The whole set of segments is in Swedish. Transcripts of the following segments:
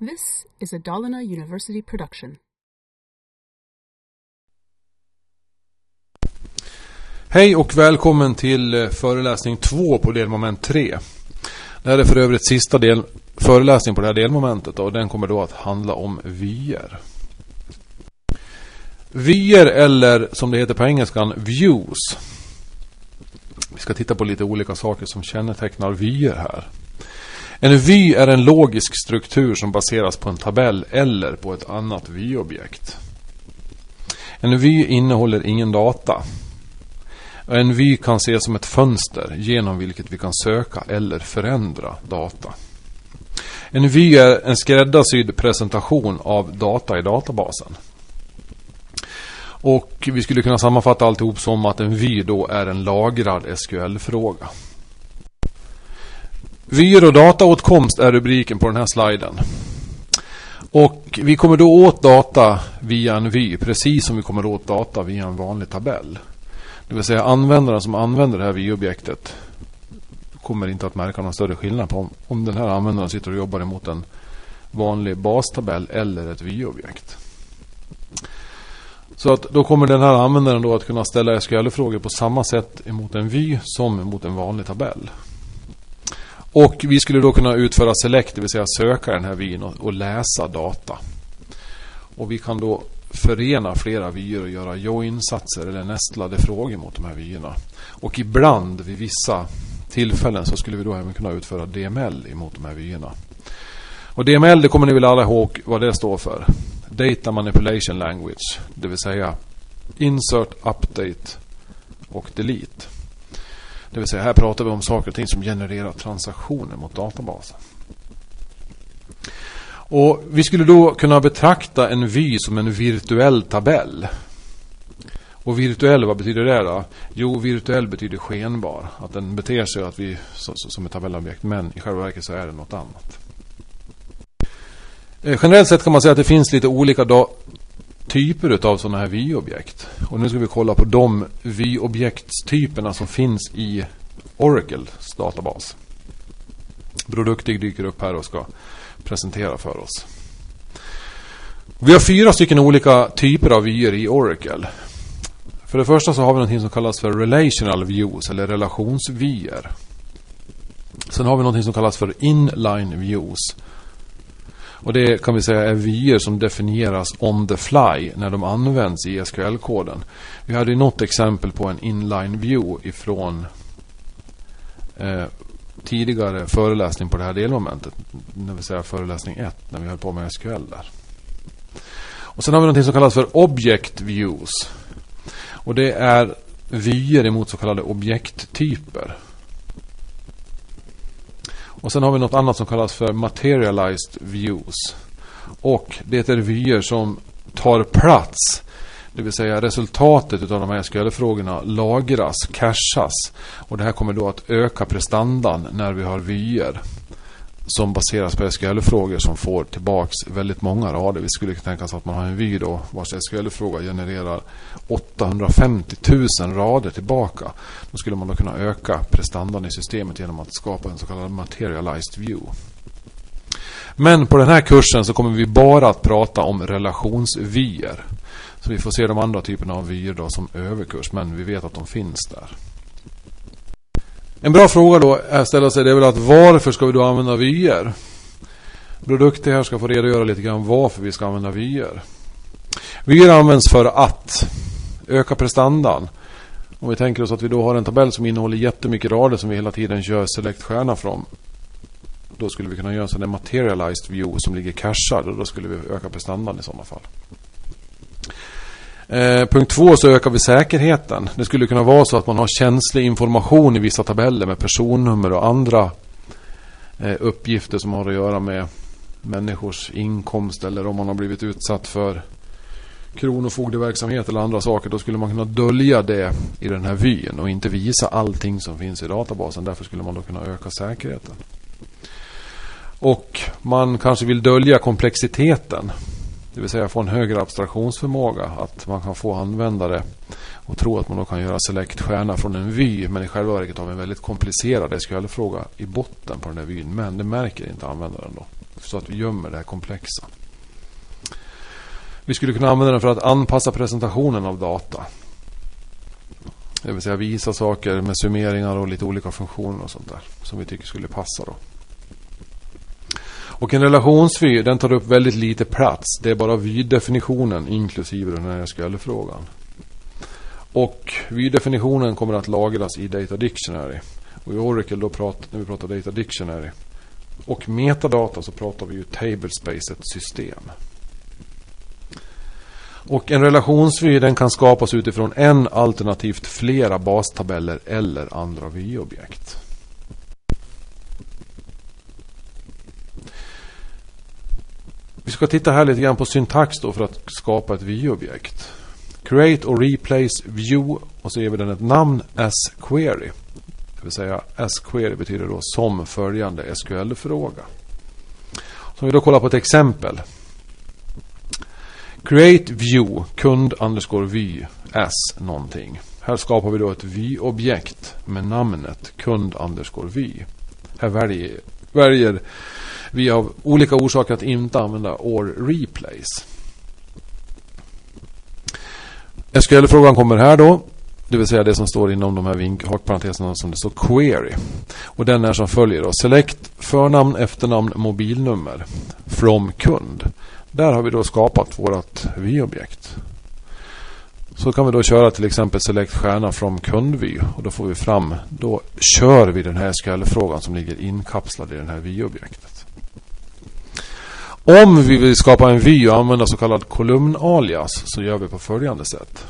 This is a Dalarna University production. Hej och välkommen till eh, föreläsning 2 på delmoment 3. Det här är för övrigt sista del, föreläsning på det här delmomentet och den kommer då att handla om vyer. Vyer eller som det heter på engelskan views. Vi ska titta på lite olika saker som kännetecknar vyer här. En vy är en logisk struktur som baseras på en tabell eller på ett annat vyobjekt. En vy innehåller ingen data. En vy kan ses som ett fönster genom vilket vi kan söka eller förändra data. En vy är en skräddarsydd presentation av data i databasen. Och vi skulle kunna sammanfatta alltihop som att en vy då är en lagrad SQL-fråga. Vyer och dataåtkomst är rubriken på den här sliden. Och vi kommer då åt data via en vy, precis som vi kommer åt data via en vanlig tabell. Det vill säga användaren som använder det här vy-objektet kommer inte att märka någon större skillnad på om, om den här användaren sitter och jobbar emot en vanlig bastabell eller ett vy-objekt. Så att då kommer den här användaren då att kunna ställa SQL-frågor på samma sätt emot en vy som emot en vanlig tabell. Och vi skulle då kunna utföra select, det vill säga söka den här vyn och, och läsa data. Och vi kan då förena flera vyer och göra join-satser eller nästlade frågor mot de här vyerna. Och ibland vid vissa tillfällen så skulle vi då även kunna utföra DML emot de här vyerna. Och DML det kommer ni väl alla ihåg vad det står för. Data Manipulation Language. Det vill säga Insert, Update och Delete. Det vill säga här pratar vi om saker och ting som genererar transaktioner mot databasen. Och Vi skulle då kunna betrakta en vy som en virtuell tabell. Och virtuell, vad betyder det då? Jo, virtuell betyder skenbar. Att den beter sig att vi, som ett tabellobjekt, men i själva verket så är det något annat. Eh, generellt sett kan man säga att det finns lite olika typer av sådana här vyobjekt. Och nu ska vi kolla på de vyobjektstyperna som finns i Oracles databas. Produktig dyker upp här och ska presentera för oss. Vi har fyra stycken olika typer av vyer i Oracle. För det första så har vi något som kallas för Relational Views eller relationsvyer. Sen har vi något som kallas för Inline Views. Och det kan vi säga är vyer som definieras on the fly när de används i SQL-koden. Vi hade något exempel på en inline view ifrån eh, tidigare föreläsning på det här delmomentet. Det vill säga föreläsning 1 när vi höll på med SQL där. Och sen har vi något som kallas för object views. Och det är vyer emot så kallade objekttyper. Och sen har vi något annat som kallas för materialized views. Och det är vyer som tar plats. Det vill säga resultatet av de här SQL-frågorna lagras, cachas. Och det här kommer då att öka prestandan när vi har vyer som baseras på SQL-frågor som får tillbaks väldigt många rader. Vi skulle kunna tänka oss att man har en vy då vars SQL-fråga genererar 850 000 rader tillbaka. Då skulle man då kunna öka prestandan i systemet genom att skapa en så kallad materialized view. Men på den här kursen så kommer vi bara att prata om relationsvyer. Så vi får se de andra typerna av vyer då som överkurs, men vi vet att de finns där. En bra fråga då att ställa sig det är väl att varför ska vi då använda vyer? Produkter här ska få redogöra lite grann varför vi ska använda vyer. Vyer används för att öka prestandan. Om vi tänker oss att vi då har en tabell som innehåller jättemycket rader som vi hela tiden kör select stjärna från. Då skulle vi kunna göra en sån där materialized view som ligger cachad och då skulle vi öka prestandan i sådana fall. Eh, punkt två så ökar vi säkerheten. Det skulle kunna vara så att man har känslig information i vissa tabeller med personnummer och andra eh, uppgifter som har att göra med människors inkomst eller om man har blivit utsatt för kronofogdeverksamhet eller andra saker. Då skulle man kunna dölja det i den här vyn och inte visa allting som finns i databasen. Därför skulle man då kunna öka säkerheten. Och man kanske vill dölja komplexiteten. Det vill säga få en högre abstraktionsförmåga. Att man kan få användare och tro att man då kan göra select stjärna från en vy. Men i själva verket har vi en väldigt komplicerad SQL-fråga i botten på den här vyn. Men det märker inte användaren då. Så att vi gömmer det här komplexa. Vi skulle kunna använda den för att anpassa presentationen av data. Det vill säga visa saker med summeringar och lite olika funktioner och sånt där. Som vi tycker skulle passa då. Och en relationsvy den tar upp väldigt lite plats. Det är bara vy-definitionen inklusive den här SQL-frågan. Och vy-definitionen kommer att lagras i Data Dictionary. Och i Oracle då pratar, när vi pratar Data Dictionary och metadata så pratar vi ju tablespace, ett system. Och en relationsvy den kan skapas utifrån en alternativt flera bastabeller eller andra vyobjekt. Vi ska titta här lite grann på syntax då för att skapa ett vyobjekt. Create och replace view och så ger vi den ett namn as query. Det vill säga as query betyder då som följande SQL-fråga. Så vi då kollar på ett exempel. Create view kund underscore vy as någonting. Här skapar vi då ett vy-objekt med namnet kund underscore vy. Här väljer, väljer vi av olika orsaker att inte använda or replace. SQL-frågan kommer här då. Det vill säga det som står inom de här hakparenteserna som det står query. Och den är som följer då. Select förnamn, efternamn, mobilnummer. From kund. Där har vi då skapat vårt vy-objekt. Så kan vi då köra till exempel select stjärna från kundvy och då får vi fram, då kör vi den här SQL-frågan som ligger inkapslad i den här vy-objektet. Om vi vill skapa en vy och använda så kallad kolumnalias så gör vi på följande sätt.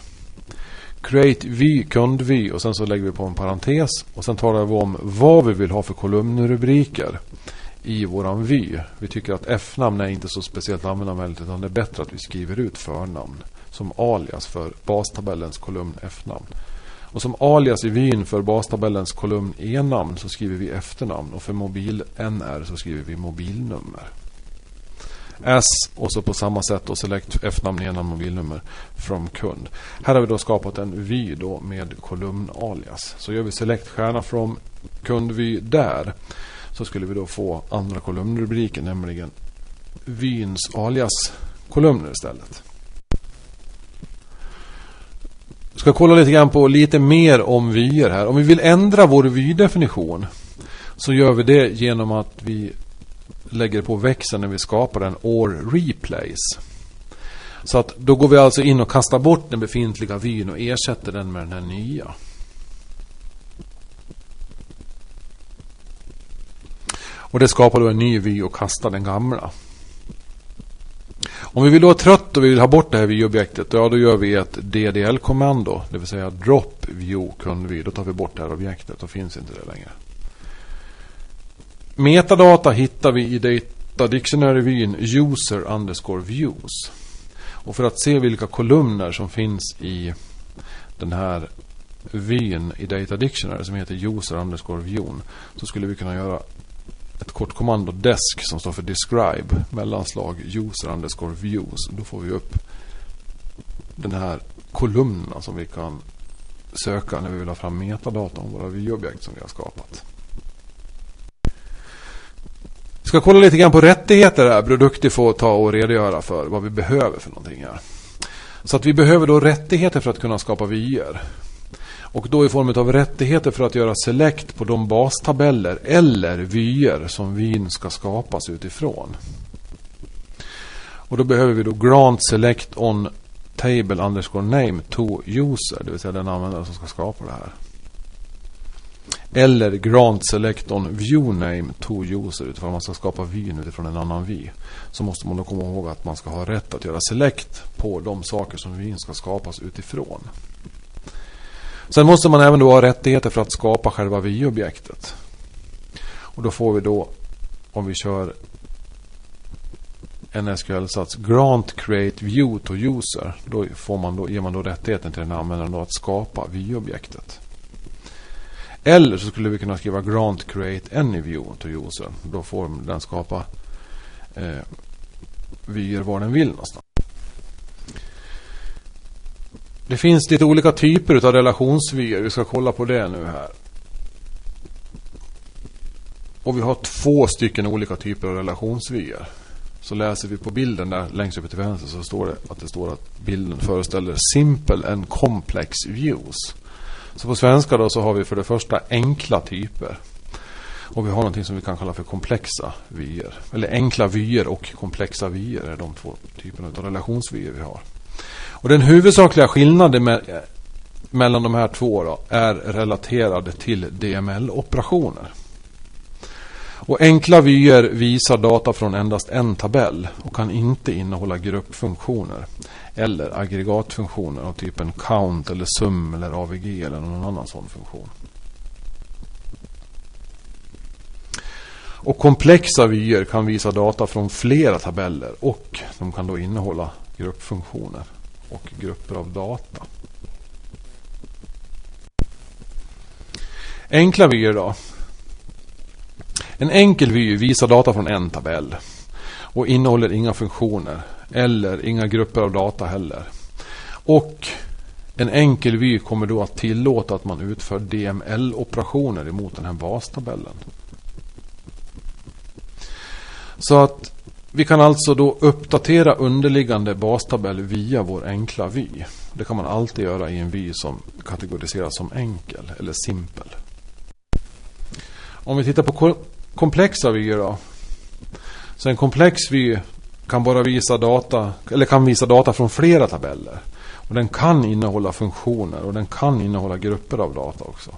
Create vy, kundvy och sen så lägger vi på en parentes och sen talar vi om vad vi vill ha för kolumnrubriker i våran vy. Vi tycker att F-namn är inte så speciellt användarvänligt utan det är bättre att vi skriver ut förnamn som alias för bastabellens kolumn F-namn. Och som alias i vyn för bastabellens kolumn E-namn så skriver vi efternamn och för mobil-NR så skriver vi mobilnummer. S och så på samma sätt då select F-namn, E-namn, mobilnummer from kund. Här har vi då skapat en vy då med kolumn-alias. Så gör vi select stjärna från kundvy där så skulle vi då få andra kolumnrubriken, nämligen vyns alias-kolumner istället. Jag ska kolla lite grann på lite mer om vyer här. Om vi vill ändra vår vy-definition så gör vi det genom att vi lägger på växeln när vi skapar den or replace. Så att då går vi alltså in och kastar bort den befintliga vyn och ersätter den med den här nya. Och det skapar då en ny vy och kastar den gamla. Om vi vill vara trött och vi vill ha bort det här vyobjektet. ja då gör vi ett DDL-kommando. Det vill säga drop view kundvy. Då tar vi bort det här objektet. Då finns inte det längre. Metadata hittar vi i Data Dictionary-vyn user underscore views. Och för att se vilka kolumner som finns i den här vyn i Data Dictionary som heter user underscore view så skulle vi kunna göra ett kort kommando desk som står för describe mellanslag user underscore views. Då får vi upp den här kolumnen som vi kan söka när vi vill ha fram metadata om våra vyobjekt som vi har skapat. Vi ska kolla lite grann på rättigheter här. Produkti får ta och redogöra för vad vi behöver för någonting här. Så att vi behöver då rättigheter för att kunna skapa vyer. Och då i form av rättigheter för att göra select på de bastabeller eller vyer som vyn ska skapas utifrån. Och då behöver vi då grant select on table underscore name to user, det vill säga den användare som ska skapa det här. Eller grant select on view to user utifrån man ska skapa vyn utifrån en annan vy. Så måste man då komma ihåg att man ska ha rätt att göra select på de saker som vyn ska skapas utifrån. Sen måste man även då ha rättigheter för att skapa själva vyobjektet. Och då får vi då, om vi kör en SQL-sats, grant create view to user. Då, får man då ger man då rättigheten till den användaren då att skapa vyobjektet. objektet eller så skulle vi kunna skriva grant create any view till user. Då får den skapa eh, vyer var den vill någonstans. Det finns lite olika typer av relationsvyer. Vi ska kolla på det nu här. Och vi har två stycken olika typer av relationsvyer. Så läser vi på bilden där längst upp till vänster så står det att det står att bilden föreställer simple and complex views. Så på svenska då så har vi för det första enkla typer. Och vi har någonting som vi kan kalla för komplexa vyer. Eller enkla vyer och komplexa vyer är de två typerna av relationsvyer vi har. Och den huvudsakliga skillnaden med, mellan de här två då, är relaterade till DML-operationer. Och enkla vyer visar data från endast en tabell och kan inte innehålla gruppfunktioner eller aggregatfunktioner av typen count eller sum eller AVG eller någon annan sån funktion. Och komplexa vyer kan visa data från flera tabeller och de kan då innehålla gruppfunktioner och grupper av data. Enkla vyer då. En enkel vy visar data från en tabell och innehåller inga funktioner eller inga grupper av data heller. Och en enkel vy kommer då att tillåta att man utför DML-operationer emot den här bastabellen. Så att vi kan alltså då uppdatera underliggande bastabell via vår enkla vy. Det kan man alltid göra i en vy som kategoriseras som enkel eller simpel. Om vi tittar på komplexa vyer då. Så en komplex vy kan bara visa data, eller kan visa data från flera tabeller. Och den kan innehålla funktioner och den kan innehålla grupper av data också.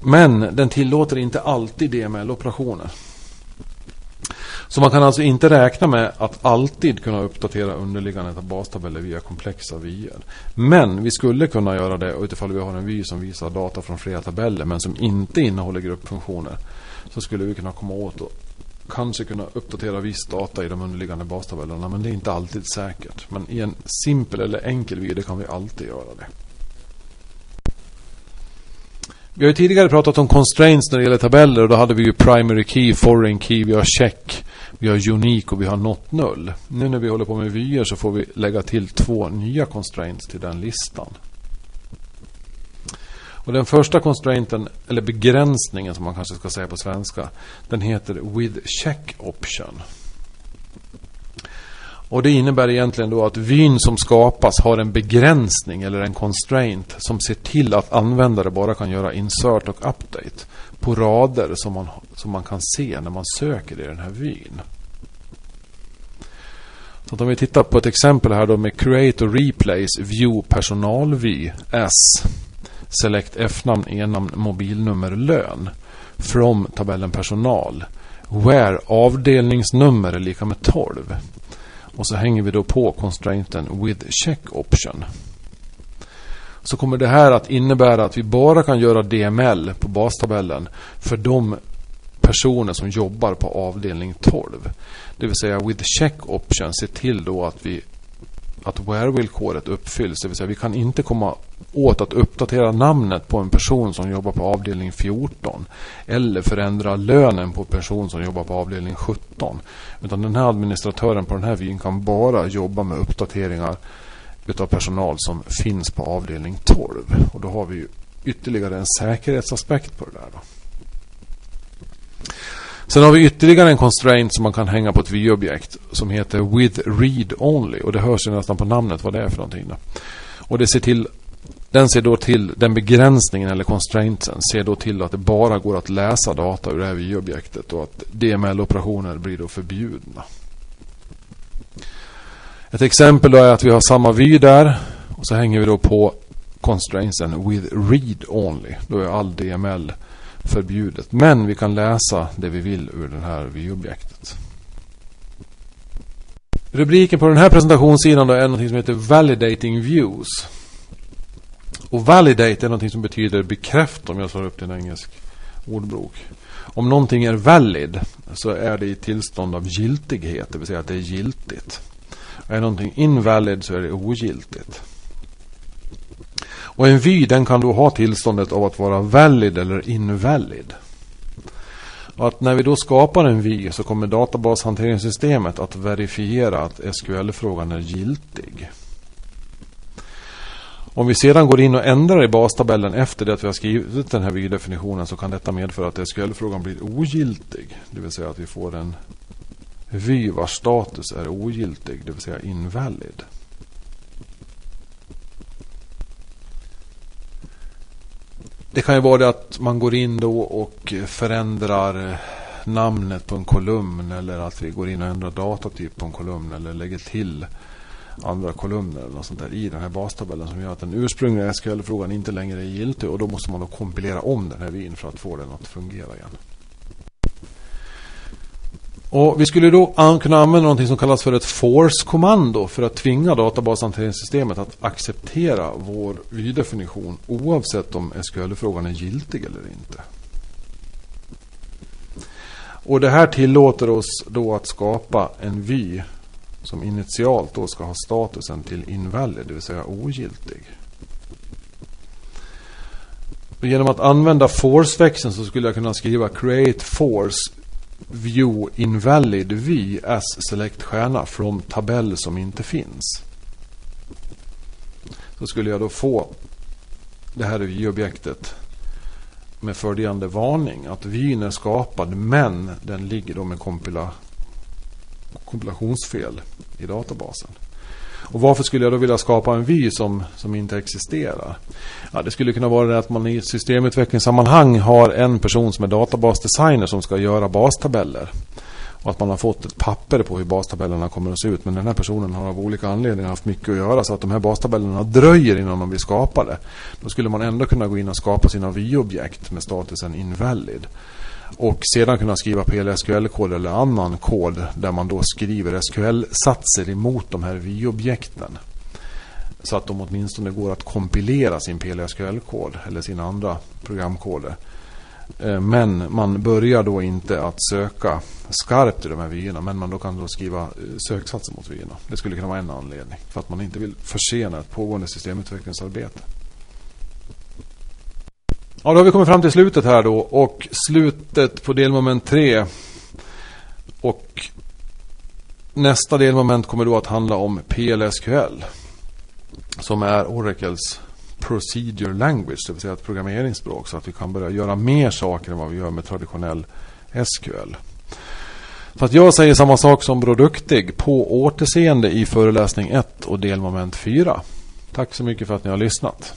Men den tillåter inte alltid DML-operationer. Så man kan alltså inte räkna med att alltid kunna uppdatera underliggande bastabeller via komplexa vyer. Men vi skulle kunna göra det utifall vi har en vy som visar data från flera tabeller men som inte innehåller gruppfunktioner. Så skulle vi kunna komma åt och kanske kunna uppdatera viss data i de underliggande bastabellerna men det är inte alltid säkert. Men i en simpel eller enkel video kan vi alltid göra det. Vi har ju tidigare pratat om constraints när det gäller tabeller och då hade vi ju primary key, foreign key, vi har check, vi har unique och vi har not null. Nu när vi håller på med vyer så får vi lägga till två nya constraints till den listan. Och den första constrainten, eller begränsningen som man kanske ska säga på svenska, den heter with check option. Och det innebär egentligen då att vyn som skapas har en begränsning eller en constraint som ser till att användare bara kan göra insert och update på rader som man, som man kan se när man söker i den här vyn. Så att om vi tittar på ett exempel här då med create och replace view personalvy s select f-namn, e-namn, mobilnummer, lön from tabellen personal where avdelningsnummer är lika med 12 och så hänger vi då på constrainten with check option. Så kommer det här att innebära att vi bara kan göra DML på bastabellen för de personer som jobbar på avdelning 12. Det vill säga with check option se till då att vi att where-villkoret uppfylls. Det vill säga vi kan inte komma åt att uppdatera namnet på en person som jobbar på avdelning 14. Eller förändra lönen på en person som jobbar på avdelning 17. Utan den här administratören på den här vyn kan bara jobba med uppdateringar utav personal som finns på avdelning 12. Och då har vi ytterligare en säkerhetsaspekt på det där. Då. Sen har vi ytterligare en constraint som man kan hänga på ett vy-objekt som heter with read only. Och det hörs ju nästan på namnet vad det är för någonting. Då. Och det ser till den ser då till, den begränsningen eller constraintsen ser då till att det bara går att läsa data ur det här vy-objektet och att DML-operationer blir då förbjudna. Ett exempel då är att vi har samma vy där och så hänger vi då på constraintsen with read only. Då är all DML förbjudet. Men vi kan läsa det vi vill ur det här vyobjektet. Rubriken på den här presentationssidan då är något som heter Validating Views. Och validate är något som betyder bekräfta om jag slår upp till en engelsk ordbok. Om någonting är valid så är det i tillstånd av giltighet, det vill säga att det är giltigt. Är någonting invalid så är det ogiltigt. Och en vy den kan då ha tillståndet av att vara valid eller invalid. Och att när vi då skapar en vy så kommer databashanteringssystemet att verifiera att SQL-frågan är giltig. Om vi sedan går in och ändrar i bastabellen efter det att vi har skrivit den här vy-definitionen så kan detta medföra att SQL-frågan blir ogiltig. Det vill säga att vi får en vy vars status är ogiltig, det vill säga invalid. Det kan ju vara det att man går in då och förändrar eh, namnet på en kolumn eller att vi går in och ändrar datatyp på en kolumn eller lägger till andra kolumner eller något sånt där i den här bastabellen som gör att den ursprungliga SQL-frågan inte längre är giltig och då måste man då kompilera om den här vyn för att få den att fungera igen. Och vi skulle då kunna använda något som kallas för ett force-kommando för att tvinga databashanteringssystemet att acceptera vår vy-definition oavsett om SQL-frågan är giltig eller inte. Och det här tillåter oss då att skapa en vy som initialt då ska ha statusen till invalid, det vill säga ogiltig. Och genom att använda force-växeln så skulle jag kunna skriva create force view invalid v as select stjärna från tabell som inte finns. Så skulle jag då få det här vy-objektet med följande varning att vyn är skapad men den ligger då med kompila kompilationsfel i databasen. Och varför skulle jag då vilja skapa en vy som, som inte existerar? Ja, det skulle kunna vara det att man i systemutvecklingssammanhang har en person som är databasdesigner som ska göra bastabeller. Och att man har fått ett papper på hur bastabellerna kommer att se ut. Men den här personen har av olika anledningar haft mycket att göra så att de här bastabellerna dröjer innan de blir skapade. Då skulle man ändå kunna gå in och skapa sina vyobjekt med statusen invalid. Och sedan kunna skriva PLSQL-kod eller annan kod där man då skriver SQL-satser emot de här vyobjekten. Så att de åtminstone går att kompilera sin PLSQL-kod eller sina andra programkoder. Eh, men man börjar då inte att söka skarpt i de här vyerna. Men man då kan då skriva eh, söksatser mot vyerna. Det skulle kunna vara en anledning. För att man inte vill försena ett pågående systemutvecklingsarbete. Ja, då har vi kommit fram till slutet här då. Och slutet på delmoment 3. Och nästa delmoment kommer då att handla om PLSQL. Som är Oracles Procedure Language, det vill säga ett programmeringsspråk. Så att vi kan börja göra mer saker än vad vi gör med traditionell SQL. Så att jag säger samma sak som Bror Duktig. På återseende i föreläsning 1 och delmoment 4. Tack så mycket för att ni har lyssnat.